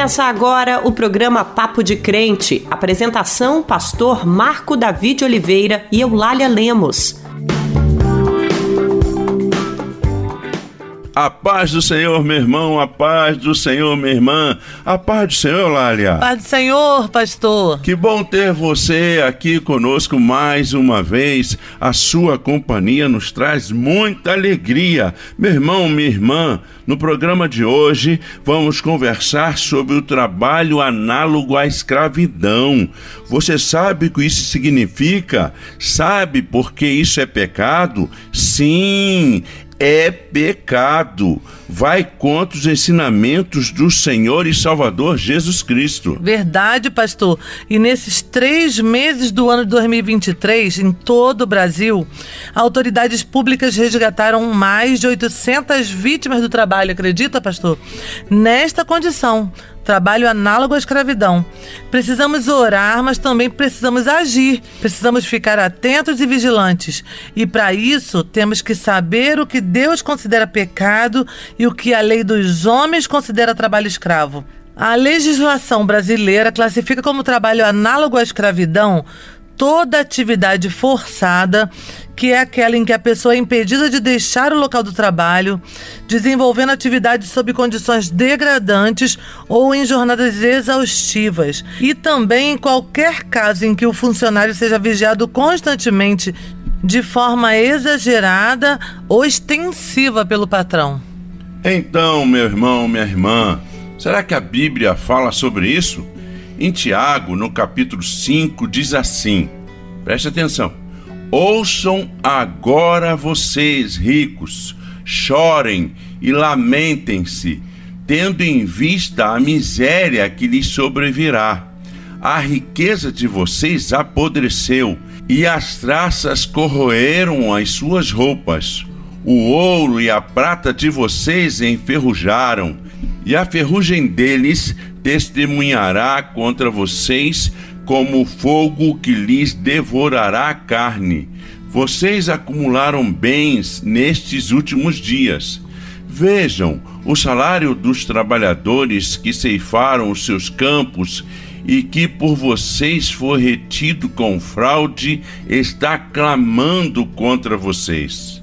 Começa agora o programa Papo de Crente. Apresentação: Pastor Marco David Oliveira e Eulália Lemos. A paz do Senhor, meu irmão, a paz do Senhor, minha irmã, a paz do Senhor, Lália. Paz do Senhor, pastor. Que bom ter você aqui conosco mais uma vez. A sua companhia nos traz muita alegria. Meu irmão, minha irmã, no programa de hoje vamos conversar sobre o trabalho análogo à escravidão. Você sabe o que isso significa? Sabe por que isso é pecado? Sim, é pecado. Vai contra os ensinamentos do Senhor e Salvador Jesus Cristo. Verdade, pastor. E nesses três meses do ano de 2023, em todo o Brasil, autoridades públicas resgataram mais de 800 vítimas do trabalho. Acredita, pastor? Nesta condição, trabalho análogo à escravidão. Precisamos orar, mas também precisamos agir. Precisamos ficar atentos e vigilantes. E para isso, temos que saber o que Deus considera pecado e o que a lei dos homens considera trabalho escravo. A legislação brasileira classifica como trabalho análogo à escravidão toda atividade forçada, que é aquela em que a pessoa é impedida de deixar o local do trabalho, desenvolvendo atividades sob condições degradantes ou em jornadas exaustivas, e também em qualquer caso em que o funcionário seja vigiado constantemente de forma exagerada ou extensiva pelo patrão. Então, meu irmão, minha irmã, será que a Bíblia fala sobre isso? Em Tiago, no capítulo 5, diz assim: preste atenção. Ouçam agora vocês, ricos, chorem e lamentem-se, tendo em vista a miséria que lhes sobrevirá. A riqueza de vocês apodreceu e as traças corroeram as suas roupas. O ouro e a prata de vocês enferrujaram, e a ferrugem deles testemunhará contra vocês como fogo que lhes devorará a carne. Vocês acumularam bens nestes últimos dias. Vejam o salário dos trabalhadores que ceifaram os seus campos e que por vocês foi retido com fraude, está clamando contra vocês.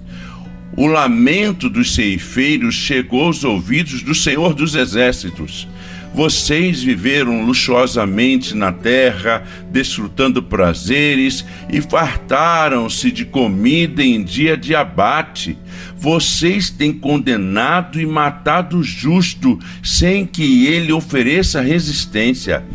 O lamento dos ceifeiros chegou aos ouvidos do Senhor dos Exércitos. Vocês viveram luxuosamente na terra, desfrutando prazeres e fartaram-se de comida em dia de abate. Vocês têm condenado e matado o justo sem que ele ofereça resistência.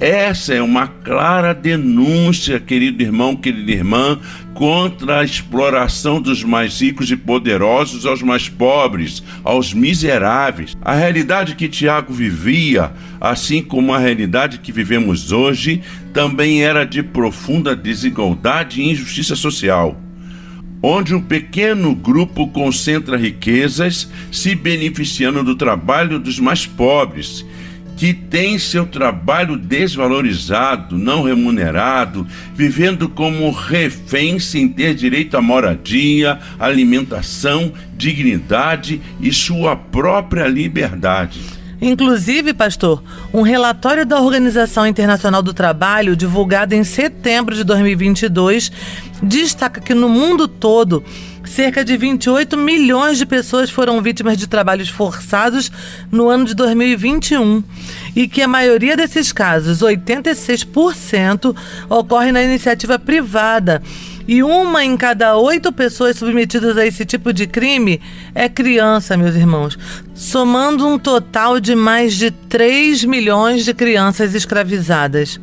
Essa é uma clara denúncia, querido irmão, querida irmã, contra a exploração dos mais ricos e poderosos aos mais pobres, aos miseráveis. A realidade que Tiago vivia, assim como a realidade que vivemos hoje, também era de profunda desigualdade e injustiça social onde um pequeno grupo concentra riquezas, se beneficiando do trabalho dos mais pobres que tem seu trabalho desvalorizado, não remunerado, vivendo como refém sem ter direito à moradia, alimentação, dignidade e sua própria liberdade. Inclusive, pastor, um relatório da Organização Internacional do Trabalho, divulgado em setembro de 2022, destaca que no mundo todo cerca de 28 milhões de pessoas foram vítimas de trabalhos forçados no ano de 2021 e que a maioria desses casos, 86%, ocorre na iniciativa privada. E uma em cada oito pessoas submetidas a esse tipo de crime é criança, meus irmãos, somando um total de mais de 3 milhões de crianças escravizadas.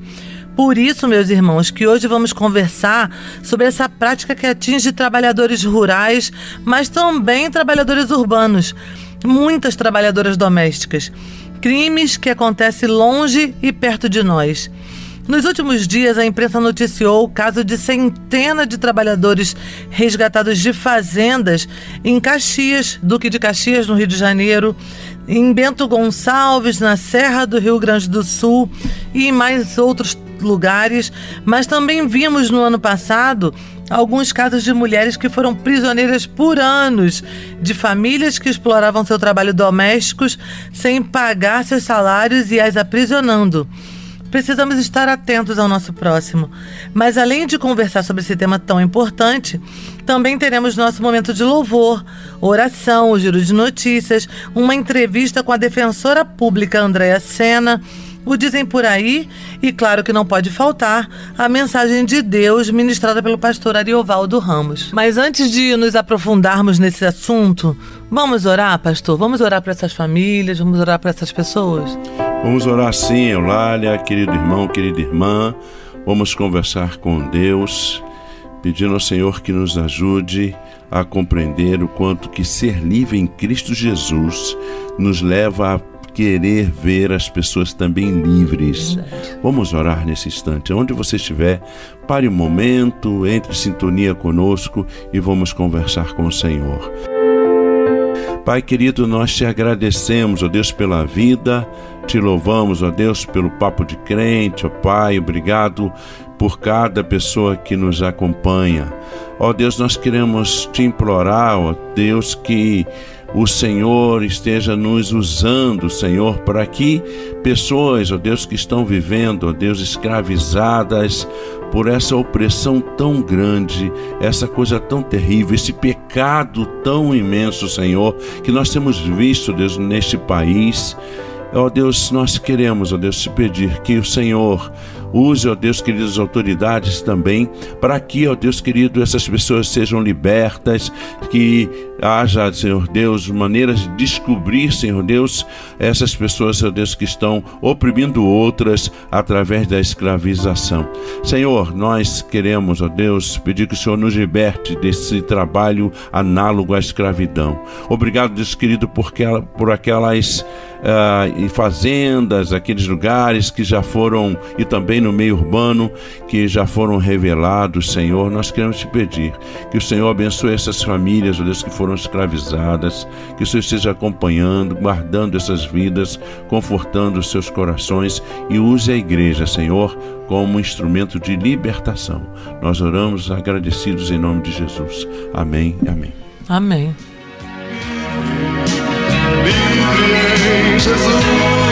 Por isso, meus irmãos, que hoje vamos conversar sobre essa prática que atinge trabalhadores rurais, mas também trabalhadores urbanos, muitas trabalhadoras domésticas. Crimes que acontecem longe e perto de nós. Nos últimos dias, a imprensa noticiou o caso de centenas de trabalhadores resgatados de fazendas em Caxias, Duque de Caxias, no Rio de Janeiro, em Bento Gonçalves, na Serra do Rio Grande do Sul e em mais outros lugares, mas também vimos no ano passado alguns casos de mulheres que foram prisioneiras por anos, de famílias que exploravam seu trabalho domésticos sem pagar seus salários e as aprisionando. Precisamos estar atentos ao nosso próximo. Mas além de conversar sobre esse tema tão importante, também teremos nosso momento de louvor, oração, o giro de notícias, uma entrevista com a defensora pública Andréa Sena o dizem por aí, e claro que não pode faltar, a mensagem de Deus ministrada pelo pastor Ariovaldo Ramos. Mas antes de nos aprofundarmos nesse assunto, vamos orar, pastor? Vamos orar para essas famílias, vamos orar para essas pessoas? Vamos orar sim, Eulália, querido irmão, querida irmã. Vamos conversar com Deus, pedindo ao Senhor que nos ajude a compreender o quanto que ser livre em Cristo Jesus nos leva a querer ver as pessoas também livres. Verdade. Vamos orar nesse instante. Onde você estiver, pare um momento, entre em sintonia conosco e vamos conversar com o Senhor. Pai querido, nós te agradecemos, ó Deus, pela vida, te louvamos, ó Deus, pelo papo de crente, ó Pai, obrigado por cada pessoa que nos acompanha. Ó Deus, nós queremos te implorar, ó Deus, que o Senhor esteja nos usando, Senhor, para que pessoas, ó Deus, que estão vivendo, ó Deus, escravizadas por essa opressão tão grande, essa coisa tão terrível, esse pecado tão imenso, Senhor, que nós temos visto, Deus, neste país. Ó Deus, nós queremos, ó Deus, te pedir que o Senhor Use, ó Deus querido, as autoridades também, para que, ó Deus querido, essas pessoas sejam libertas, que haja, Senhor Deus, maneiras de descobrir, Senhor Deus, essas pessoas, Senhor Deus, que estão oprimindo outras através da escravização. Senhor, nós queremos, ó Deus, pedir que o Senhor nos liberte desse trabalho análogo à escravidão. Obrigado, Deus querido, por, aquelas uh, fazendas, aqueles lugares que já foram, e também no meio urbano, que já foram revelados, Senhor. Nós queremos te pedir que o Senhor abençoe essas famílias, ó Deus, que foram escravizadas, que o Senhor esteja acompanhando, guardando essas vidas, confortando os seus corações e use a igreja, Senhor, como instrumento de libertação. Nós oramos agradecidos em nome de Jesus. Amém e amém. Amém. Jesus.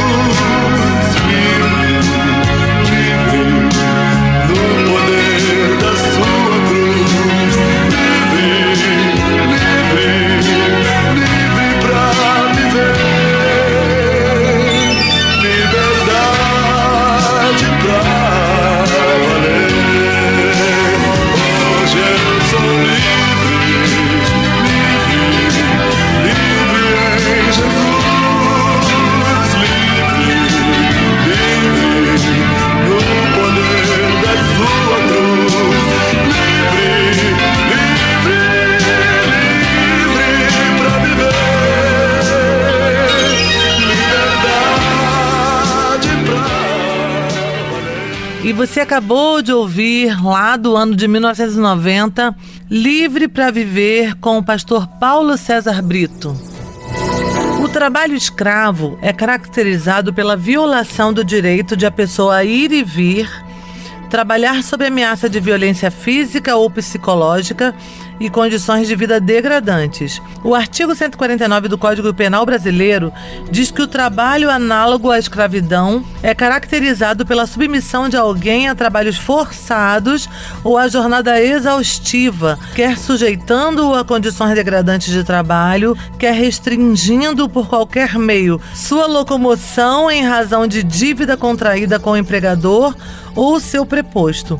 Acabou de ouvir lá do ano de 1990, Livre para Viver, com o pastor Paulo César Brito. O trabalho escravo é caracterizado pela violação do direito de a pessoa ir e vir, trabalhar sob ameaça de violência física ou psicológica e condições de vida degradantes. O artigo 149 do Código Penal Brasileiro diz que o trabalho análogo à escravidão é caracterizado pela submissão de alguém a trabalhos forçados ou a jornada exaustiva, quer sujeitando-o a condições degradantes de trabalho, quer restringindo por qualquer meio sua locomoção em razão de dívida contraída com o empregador ou seu preposto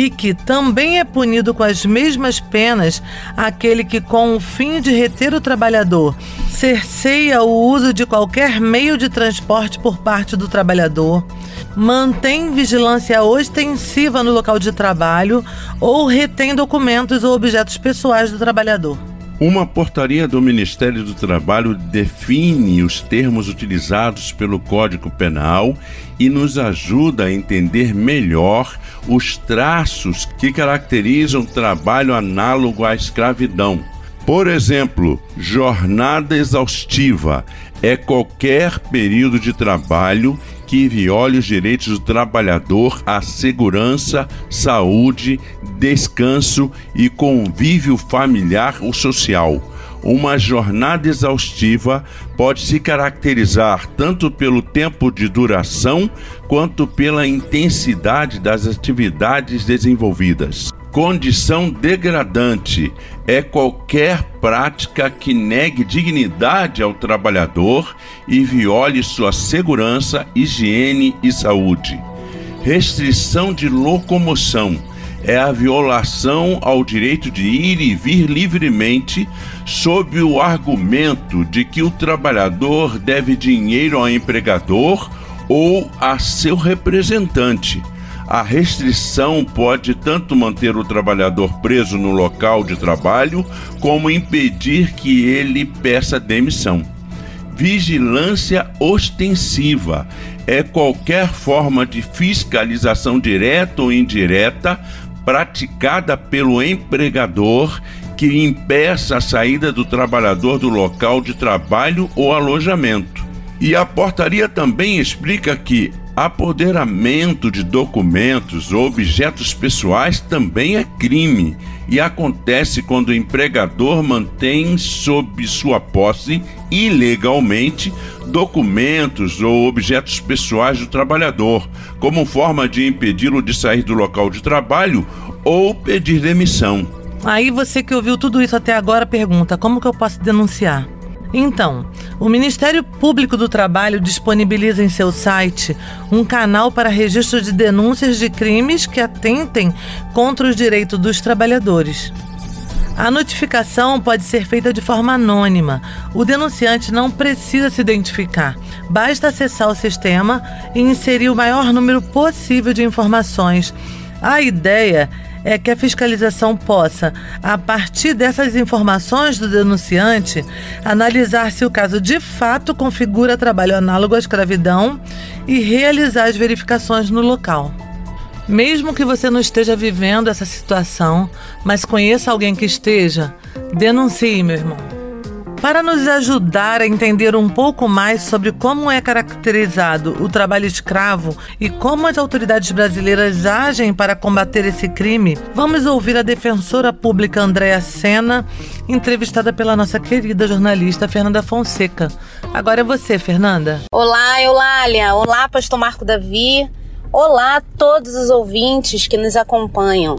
e que também é punido com as mesmas penas aquele que, com o fim de reter o trabalhador, cerceia o uso de qualquer meio de transporte por parte do trabalhador, mantém vigilância ostensiva no local de trabalho ou retém documentos ou objetos pessoais do trabalhador. Uma portaria do Ministério do Trabalho define os termos utilizados pelo Código Penal e nos ajuda a entender melhor os traços que caracterizam trabalho análogo à escravidão. Por exemplo, jornada exaustiva é qualquer período de trabalho que viole os direitos do trabalhador à segurança, saúde, descanso e convívio familiar ou social. Uma jornada exaustiva pode se caracterizar tanto pelo tempo de duração quanto pela intensidade das atividades desenvolvidas. Condição degradante. É qualquer prática que negue dignidade ao trabalhador e viole sua segurança, higiene e saúde. Restrição de locomoção. É a violação ao direito de ir e vir livremente, sob o argumento de que o trabalhador deve dinheiro ao empregador ou a seu representante a restrição pode tanto manter o trabalhador preso no local de trabalho, como impedir que ele peça demissão. Vigilância ostensiva é qualquer forma de fiscalização direta ou indireta praticada pelo empregador que impeça a saída do trabalhador do local de trabalho ou alojamento. E a portaria também explica que Apoderamento de documentos ou objetos pessoais também é crime e acontece quando o empregador mantém sob sua posse ilegalmente documentos ou objetos pessoais do trabalhador, como forma de impedi-lo de sair do local de trabalho ou pedir demissão. Aí você que ouviu tudo isso até agora pergunta: como que eu posso denunciar? Então, o Ministério Público do Trabalho disponibiliza em seu site um canal para registro de denúncias de crimes que atentem contra os direitos dos trabalhadores. A notificação pode ser feita de forma anônima. O denunciante não precisa se identificar. Basta acessar o sistema e inserir o maior número possível de informações. A ideia é é que a fiscalização possa, a partir dessas informações do denunciante, analisar se o caso de fato configura trabalho análogo à escravidão e realizar as verificações no local. Mesmo que você não esteja vivendo essa situação, mas conheça alguém que esteja, denuncie, meu irmão. Para nos ajudar a entender um pouco mais sobre como é caracterizado o trabalho escravo e como as autoridades brasileiras agem para combater esse crime, vamos ouvir a defensora pública Andréa Sena, entrevistada pela nossa querida jornalista Fernanda Fonseca. Agora é você, Fernanda. Olá, Eulália. Olá, Pastor Marco Davi. Olá a todos os ouvintes que nos acompanham.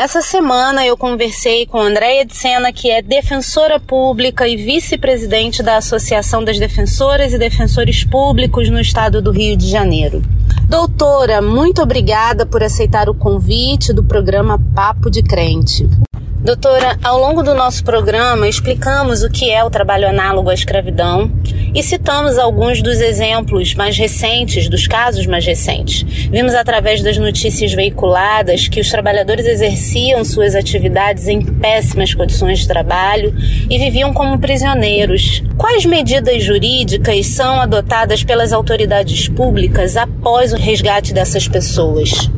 Essa semana eu conversei com Andréia de Sena, que é defensora pública e vice-presidente da Associação das Defensoras e Defensores Públicos no estado do Rio de Janeiro. Doutora, muito obrigada por aceitar o convite do programa Papo de Crente. Doutora, ao longo do nosso programa explicamos o que é o trabalho análogo à escravidão e citamos alguns dos exemplos mais recentes, dos casos mais recentes. Vimos através das notícias veiculadas que os trabalhadores exerciam suas atividades em péssimas condições de trabalho e viviam como prisioneiros. Quais medidas jurídicas são adotadas pelas autoridades públicas após o resgate dessas pessoas?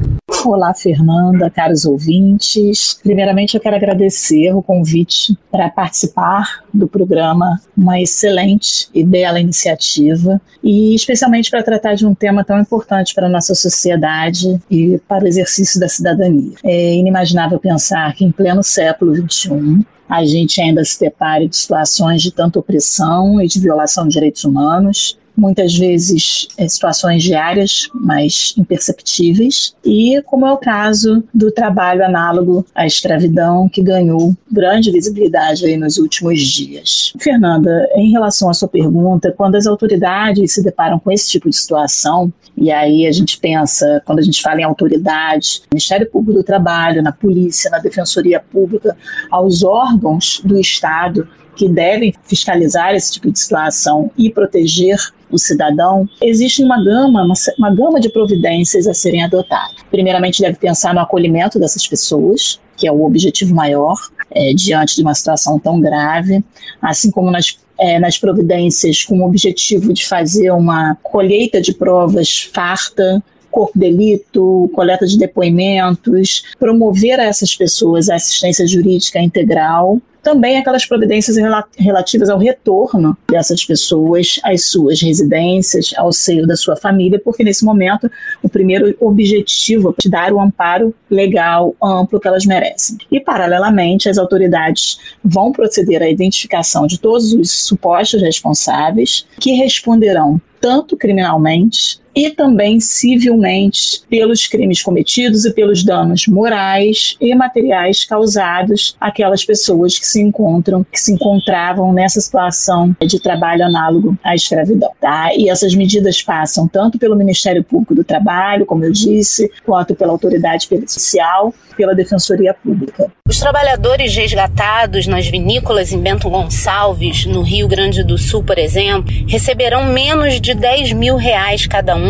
Olá, Fernanda, caros ouvintes. Primeiramente, eu quero agradecer o convite para participar do programa, uma excelente e bela iniciativa, e especialmente para tratar de um tema tão importante para a nossa sociedade e para o exercício da cidadania. É inimaginável pensar que, em pleno século XXI, a gente ainda se depare de situações de tanta opressão e de violação de direitos humanos, muitas vezes é, situações diárias, mas imperceptíveis, e como é o caso do trabalho análogo à escravidão, que ganhou grande visibilidade aí nos últimos dias. Fernanda, em relação à sua pergunta, quando as autoridades se deparam com esse tipo de situação, e aí a gente pensa, quando a gente fala em autoridade, Ministério Público do Trabalho, na polícia, na Defensoria Pública, aos órgãos do Estado que devem fiscalizar esse tipo de situação e proteger o cidadão, existe uma gama, uma, uma gama de providências a serem adotadas. Primeiramente, deve pensar no acolhimento dessas pessoas, que é o objetivo maior é, diante de uma situação tão grave, assim como nas é, nas providências com o objetivo de fazer uma colheita de provas farta, corpo delito, coleta de depoimentos, promover a essas pessoas a assistência jurídica integral também aquelas providências relativas ao retorno dessas pessoas às suas residências, ao seio da sua família, porque nesse momento o primeiro objetivo é dar o amparo legal amplo que elas merecem. E, paralelamente, as autoridades vão proceder à identificação de todos os supostos responsáveis que responderão tanto criminalmente e também civilmente pelos crimes cometidos e pelos danos morais e materiais causados àquelas pessoas que se encontram, que se encontravam nessa situação de trabalho análogo à escravidão. Tá? E essas medidas passam tanto pelo Ministério Público do Trabalho, como eu disse, quanto pela autoridade pericial, pela Defensoria Pública. Os trabalhadores resgatados nas vinícolas em Bento Gonçalves, no Rio Grande do Sul, por exemplo, receberão menos de 10 mil reais cada um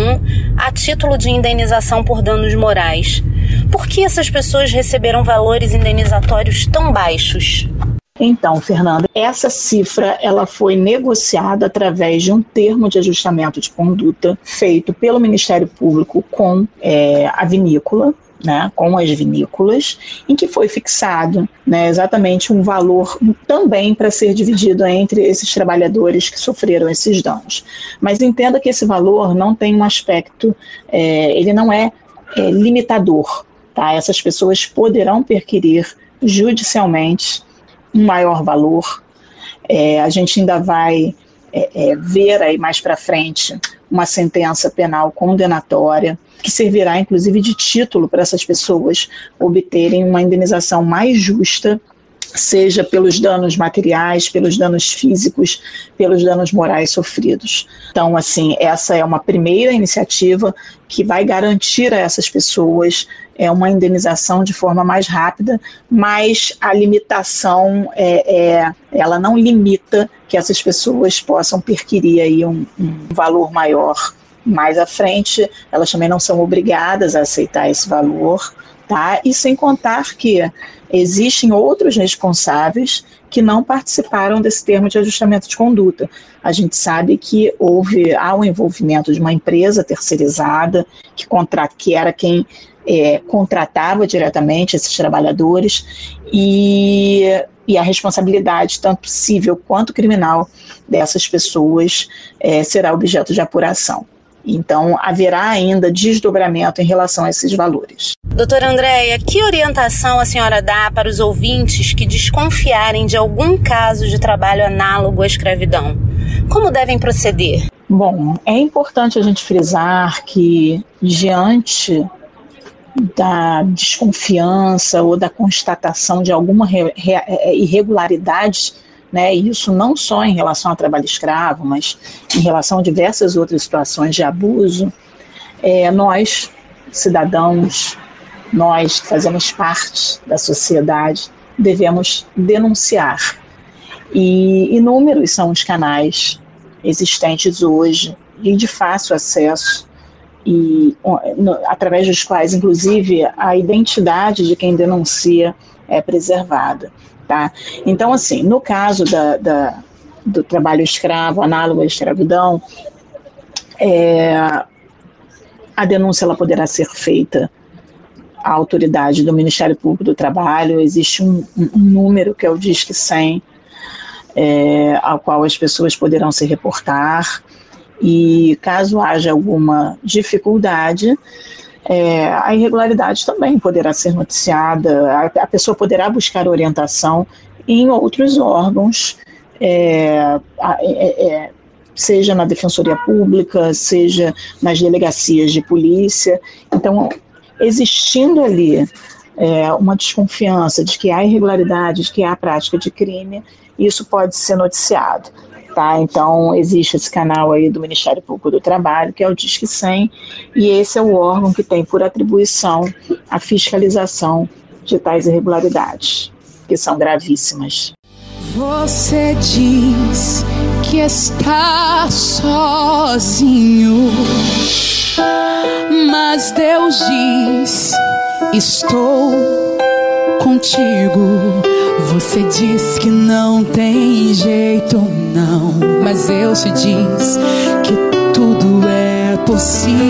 a título de indenização por danos morais. Por que essas pessoas receberam valores indenizatórios tão baixos? Então, Fernanda, essa cifra ela foi negociada através de um termo de ajustamento de conduta feito pelo Ministério Público com é, a vinícola, né, com as vinícolas, em que foi fixado né, exatamente um valor também para ser dividido entre esses trabalhadores que sofreram esses danos. Mas entenda que esse valor não tem um aspecto, é, ele não é, é limitador. Tá? Essas pessoas poderão perquirir judicialmente um maior valor. É, a gente ainda vai é, é, ver aí mais para frente uma sentença penal condenatória, que servirá inclusive de título para essas pessoas obterem uma indenização mais justa seja pelos danos materiais, pelos danos físicos, pelos danos morais sofridos. Então, assim, essa é uma primeira iniciativa que vai garantir a essas pessoas é uma indenização de forma mais rápida, mas a limitação é, é ela não limita que essas pessoas possam perquirir aí um, um valor maior mais à frente, elas também não são obrigadas a aceitar esse valor, tá? E sem contar que existem outros responsáveis que não participaram desse termo de ajustamento de conduta. A gente sabe que houve há um envolvimento de uma empresa terceirizada que, contra, que era quem é, contratava diretamente esses trabalhadores e, e a responsabilidade, tanto civil quanto criminal, dessas pessoas é, será objeto de apuração. Então, haverá ainda desdobramento em relação a esses valores. Doutora Andréia, que orientação a senhora dá para os ouvintes que desconfiarem de algum caso de trabalho análogo à escravidão? Como devem proceder? Bom, é importante a gente frisar que, diante da desconfiança ou da constatação de alguma é, irregularidade né? Isso não só em relação ao trabalho escravo, mas em relação a diversas outras situações de abuso. É, nós, cidadãos, nós que fazemos parte da sociedade, devemos denunciar. E inúmeros são os canais existentes hoje e de fácil acesso e no, através dos quais, inclusive, a identidade de quem denuncia é preservada. Tá? Então, assim, no caso da, da do trabalho escravo, análogo à escravidão, é, a denúncia ela poderá ser feita à autoridade do Ministério Público do Trabalho, existe um, um número que é o Disque 100, é, ao qual as pessoas poderão se reportar, e caso haja alguma dificuldade, é, a irregularidade também poderá ser noticiada, a, a pessoa poderá buscar orientação em outros órgãos, é, é, é, seja na Defensoria Pública, seja nas delegacias de polícia. Então, existindo ali é, uma desconfiança de que há irregularidade, de que há prática de crime, isso pode ser noticiado. Tá? Então, existe esse canal aí do Ministério Público do Trabalho, que é o Disque 100, e esse é o órgão que tem por atribuição a fiscalização de tais irregularidades, que são gravíssimas. Você diz que está sozinho, mas Deus diz: estou contigo. Você diz que não tem jeito, não. Mas eu te diz que tudo é possível.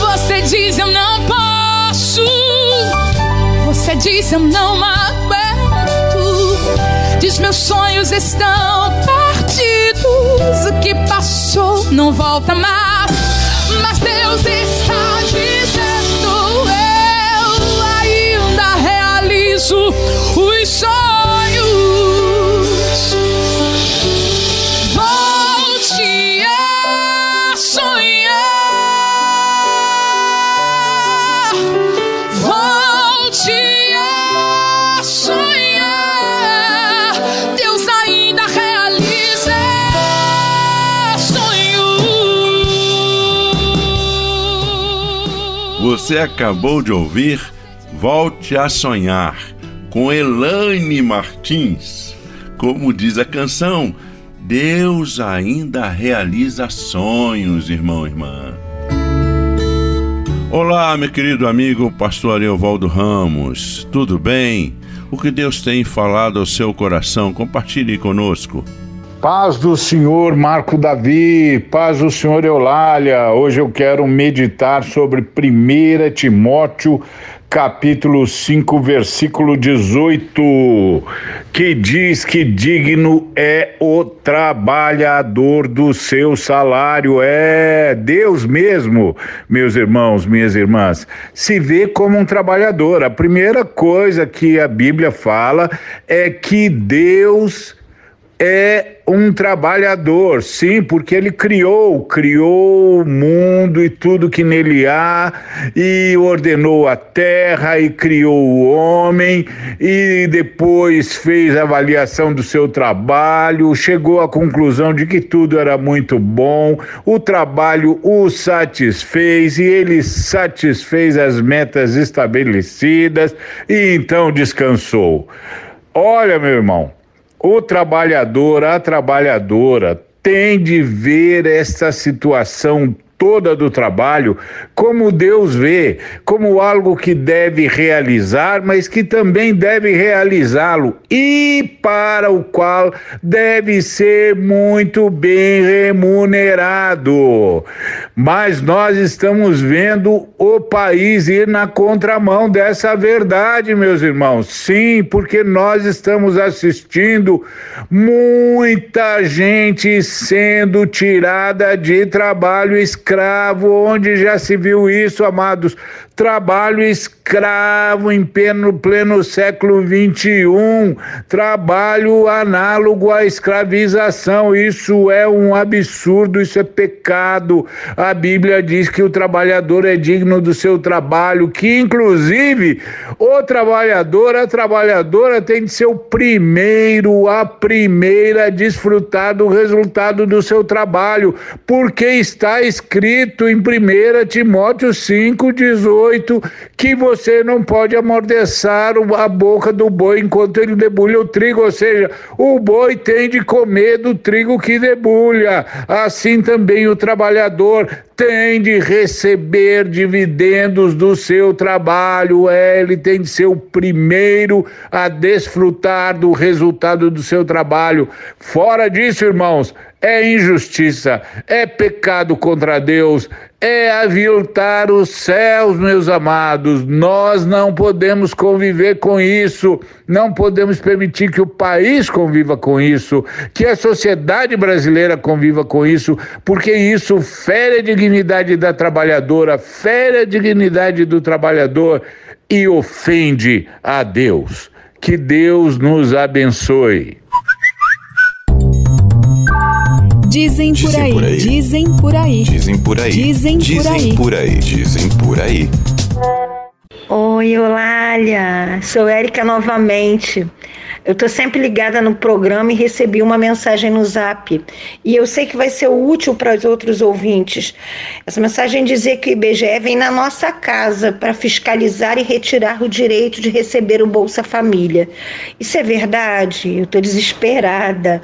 Você diz eu não posso. Você diz eu não aguento. Diz meus sonhos estão perto o que passou não volta mais. Mas Deus está dizendo: Eu ainda realizo os sonhos. Você acabou de ouvir Volte a Sonhar, com Elaine Martins. Como diz a canção, Deus ainda realiza sonhos, irmão e irmã. Olá, meu querido amigo pastor Eovaldo Ramos, tudo bem? O que Deus tem falado ao seu coração? Compartilhe conosco. Paz do Senhor Marco Davi, paz do Senhor Eulália. Hoje eu quero meditar sobre 1 Timóteo, capítulo 5, versículo 18, que diz que digno é o trabalhador do seu salário. É Deus mesmo, meus irmãos, minhas irmãs, se vê como um trabalhador. A primeira coisa que a Bíblia fala é que Deus é um trabalhador, sim, porque ele criou, criou o mundo e tudo que nele há, e ordenou a terra e criou o homem, e depois fez a avaliação do seu trabalho, chegou à conclusão de que tudo era muito bom, o trabalho o satisfez e ele satisfez as metas estabelecidas e então descansou. Olha, meu irmão, o trabalhador, a trabalhadora tem de ver essa situação toda do trabalho como Deus vê, como algo que deve realizar, mas que também deve realizá-lo e para o qual deve ser muito bem remunerado. Mas nós estamos vendo o país ir na contramão dessa verdade, meus irmãos. Sim, porque nós estamos assistindo muita gente sendo tirada de trabalho escravo escravo, onde já se viu isso, amados? Trabalho escravo em pleno, pleno século 21, trabalho análogo à escravização. Isso é um absurdo, isso é pecado. A Bíblia diz que o trabalhador é digno do seu trabalho, que inclusive o trabalhador, a trabalhadora tem de ser o primeiro, a primeira a desfrutar do resultado do seu trabalho, porque está escrito em 1 Timóteo 5,18 que você não pode amordeçar a boca do boi enquanto ele debulha o trigo, ou seja, o boi tem de comer do trigo que debulha. Assim também o trabalhador tem de receber dividendos do seu trabalho, é, ele tem de ser o primeiro a desfrutar do resultado do seu trabalho. Fora disso, irmãos, é injustiça, é pecado contra Deus, é aviltar os céus, meus amados. Nós não podemos conviver com isso, não podemos permitir que o país conviva com isso, que a sociedade brasileira conviva com isso, porque isso fere a dignidade da trabalhadora, fere a dignidade do trabalhador e ofende a Deus. Que Deus nos abençoe. Dizem por, dizem aí, por aí, dizem por aí, dizem por aí, dizem por aí, por aí, dizem por aí. Oi, Olália, sou Érica novamente. Eu estou sempre ligada no programa e recebi uma mensagem no zap. E eu sei que vai ser útil para os outros ouvintes. Essa mensagem dizia que o IBGE vem na nossa casa para fiscalizar e retirar o direito de receber o Bolsa Família. Isso é verdade? Eu estou desesperada.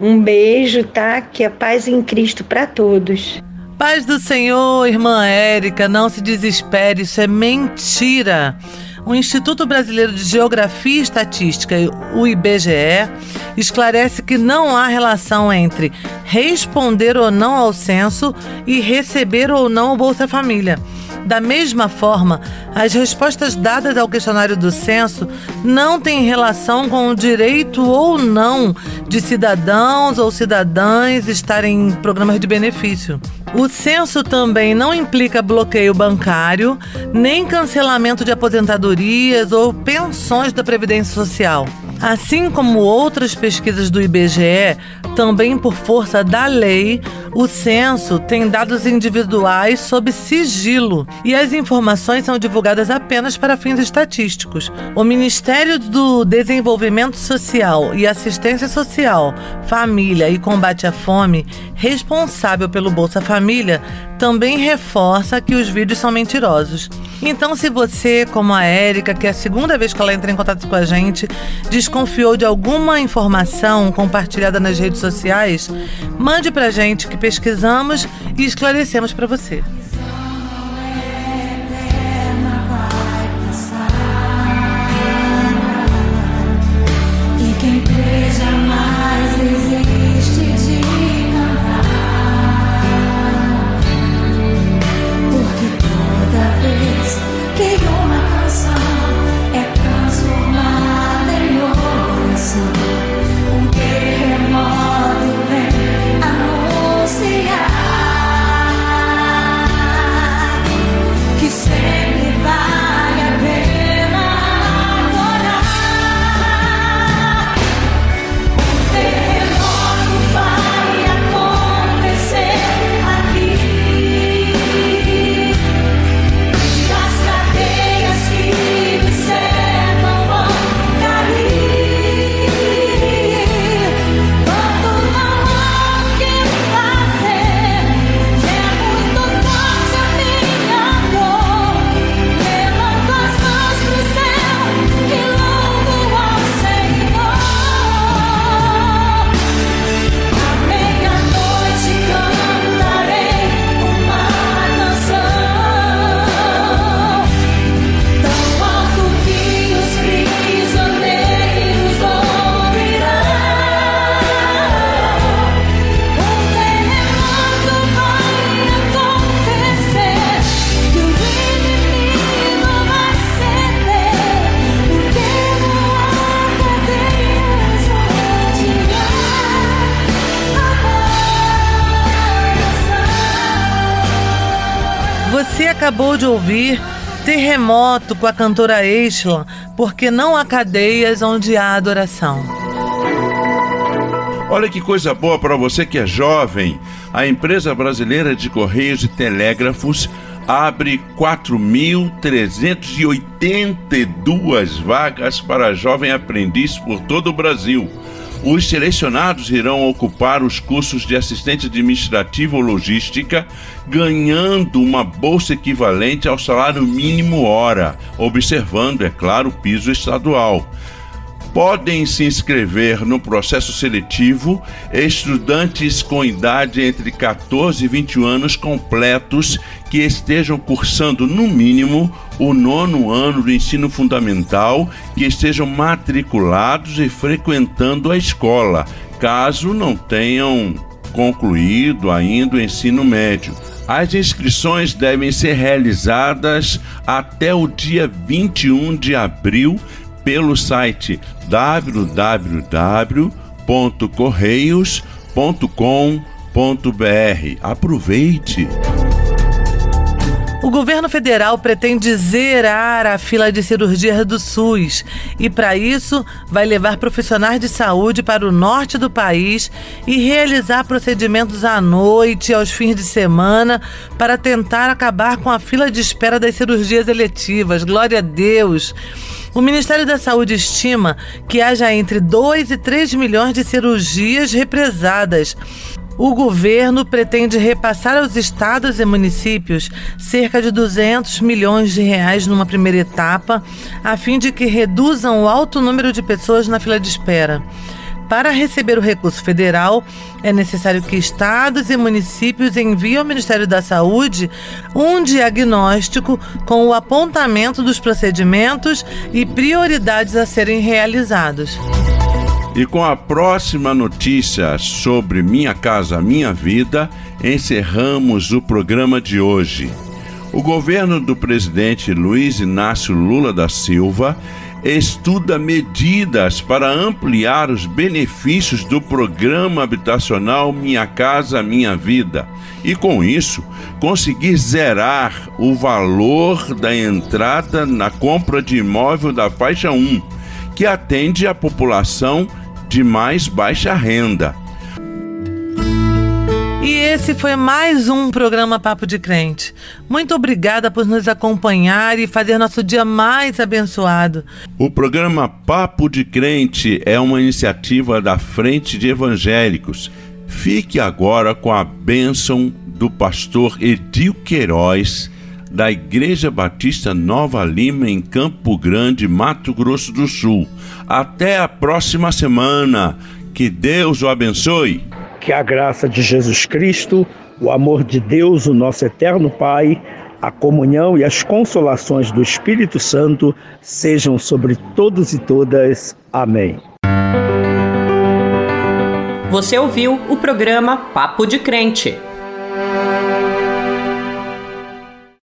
Um beijo, tá? Que é paz em Cristo para todos. Paz do Senhor, irmã Érica, não se desespere, isso é mentira o Instituto Brasileiro de Geografia e Estatística, o IBGE, esclarece que não há relação entre responder ou não ao censo e receber ou não o Bolsa Família. Da mesma forma, as respostas dadas ao questionário do censo não têm relação com o direito ou não de cidadãos ou cidadãs estarem em programas de benefício. O censo também não implica bloqueio bancário, nem cancelamento de aposentadorias ou pensões da Previdência Social. Assim como outras pesquisas do IBGE, também por força da lei, o censo tem dados individuais sob sigilo e as informações são divulgadas apenas para fins estatísticos. O Ministério do Desenvolvimento Social e Assistência Social, Família e Combate à Fome, responsável pelo Bolsa Família, também reforça que os vídeos são mentirosos. Então, se você, como a Érica, que é a segunda vez que ela entra em contato com a gente, desconfiou de alguma informação compartilhada nas redes sociais, mande pra gente que pesquisamos e esclarecemos para você. Acabou de ouvir Terremoto com a cantora Eishla, porque não há cadeias onde há adoração. Olha que coisa boa para você que é jovem. A empresa brasileira de Correios e Telégrafos abre 4.382 vagas para jovem aprendiz por todo o Brasil. Os selecionados irão ocupar os cursos de assistente administrativo ou logística, ganhando uma bolsa equivalente ao salário mínimo hora, observando, é claro, o piso estadual podem se inscrever no processo seletivo estudantes com idade entre 14 e 21 anos completos que estejam cursando, no mínimo, o nono ano do ensino fundamental, que estejam matriculados e frequentando a escola, caso não tenham concluído ainda o ensino médio. As inscrições devem ser realizadas até o dia 21 de abril pelo site www.correios.com.br. Aproveite! O governo federal pretende zerar a fila de cirurgias do SUS e, para isso, vai levar profissionais de saúde para o norte do país e realizar procedimentos à noite e aos fins de semana para tentar acabar com a fila de espera das cirurgias eletivas. Glória a Deus! O Ministério da Saúde estima que haja entre 2 e 3 milhões de cirurgias represadas. O governo pretende repassar aos estados e municípios cerca de 200 milhões de reais numa primeira etapa, a fim de que reduzam o alto número de pessoas na fila de espera. Para receber o recurso federal, é necessário que estados e municípios enviem ao Ministério da Saúde um diagnóstico com o apontamento dos procedimentos e prioridades a serem realizados. E com a próxima notícia sobre Minha Casa Minha Vida, encerramos o programa de hoje. O governo do presidente Luiz Inácio Lula da Silva estuda medidas para ampliar os benefícios do programa habitacional Minha Casa Minha Vida e, com isso, conseguir zerar o valor da entrada na compra de imóvel da faixa 1, que atende a população de mais baixa renda. E esse foi mais um programa Papo de Crente. Muito obrigada por nos acompanhar e fazer nosso dia mais abençoado. O programa Papo de Crente é uma iniciativa da Frente de Evangélicos. Fique agora com a bênção do pastor Edil Queiroz, da Igreja Batista Nova Lima, em Campo Grande, Mato Grosso do Sul. Até a próxima semana. Que Deus o abençoe. Que a graça de Jesus Cristo, o amor de Deus, o nosso eterno Pai, a comunhão e as consolações do Espírito Santo sejam sobre todos e todas. Amém. Você ouviu o programa Papo de Crente.